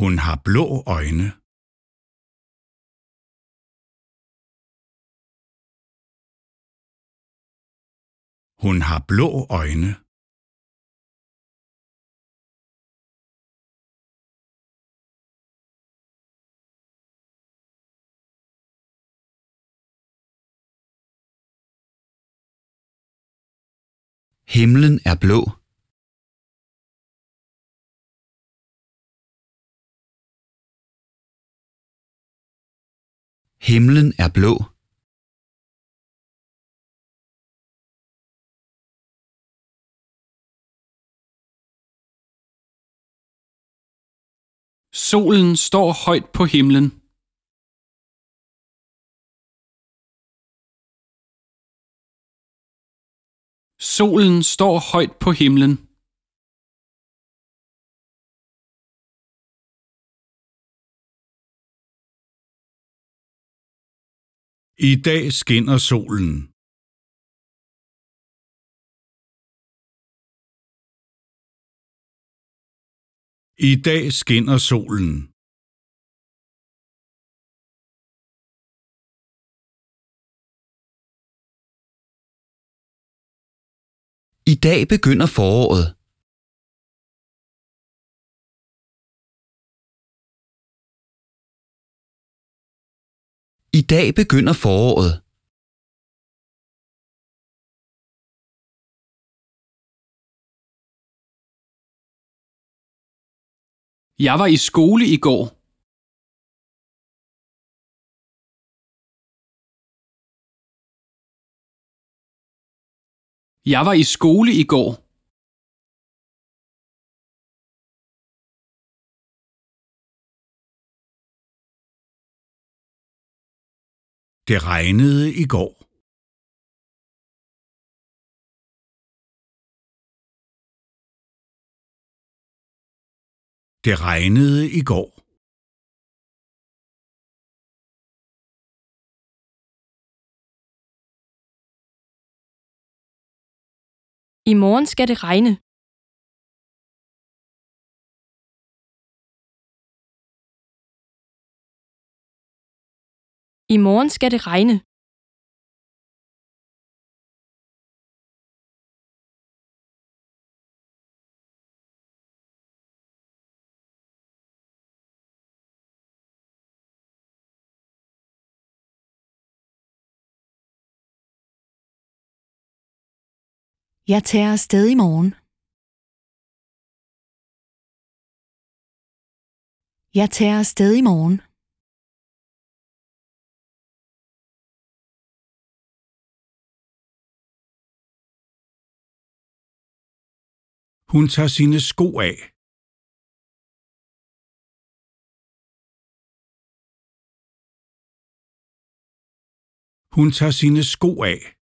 Hun har blå øjne. Hun har blå øjne. Himlen er blå. Himlen er blå. Solen står højt på himlen. Solen står højt på himlen. I dag skinner solen. I dag skinner solen. I dag begynder foråret. I dag begynder foråret. Jeg var i skole i går. Jeg var i skole i går. Det regnede i går. Det regnede i går. I morgen skal det regne. I morgen skal det regne. Jeg tager afsted i morgen. Jeg tager afsted i morgen. Hun tager sine sko af. Hun tager sine sko af.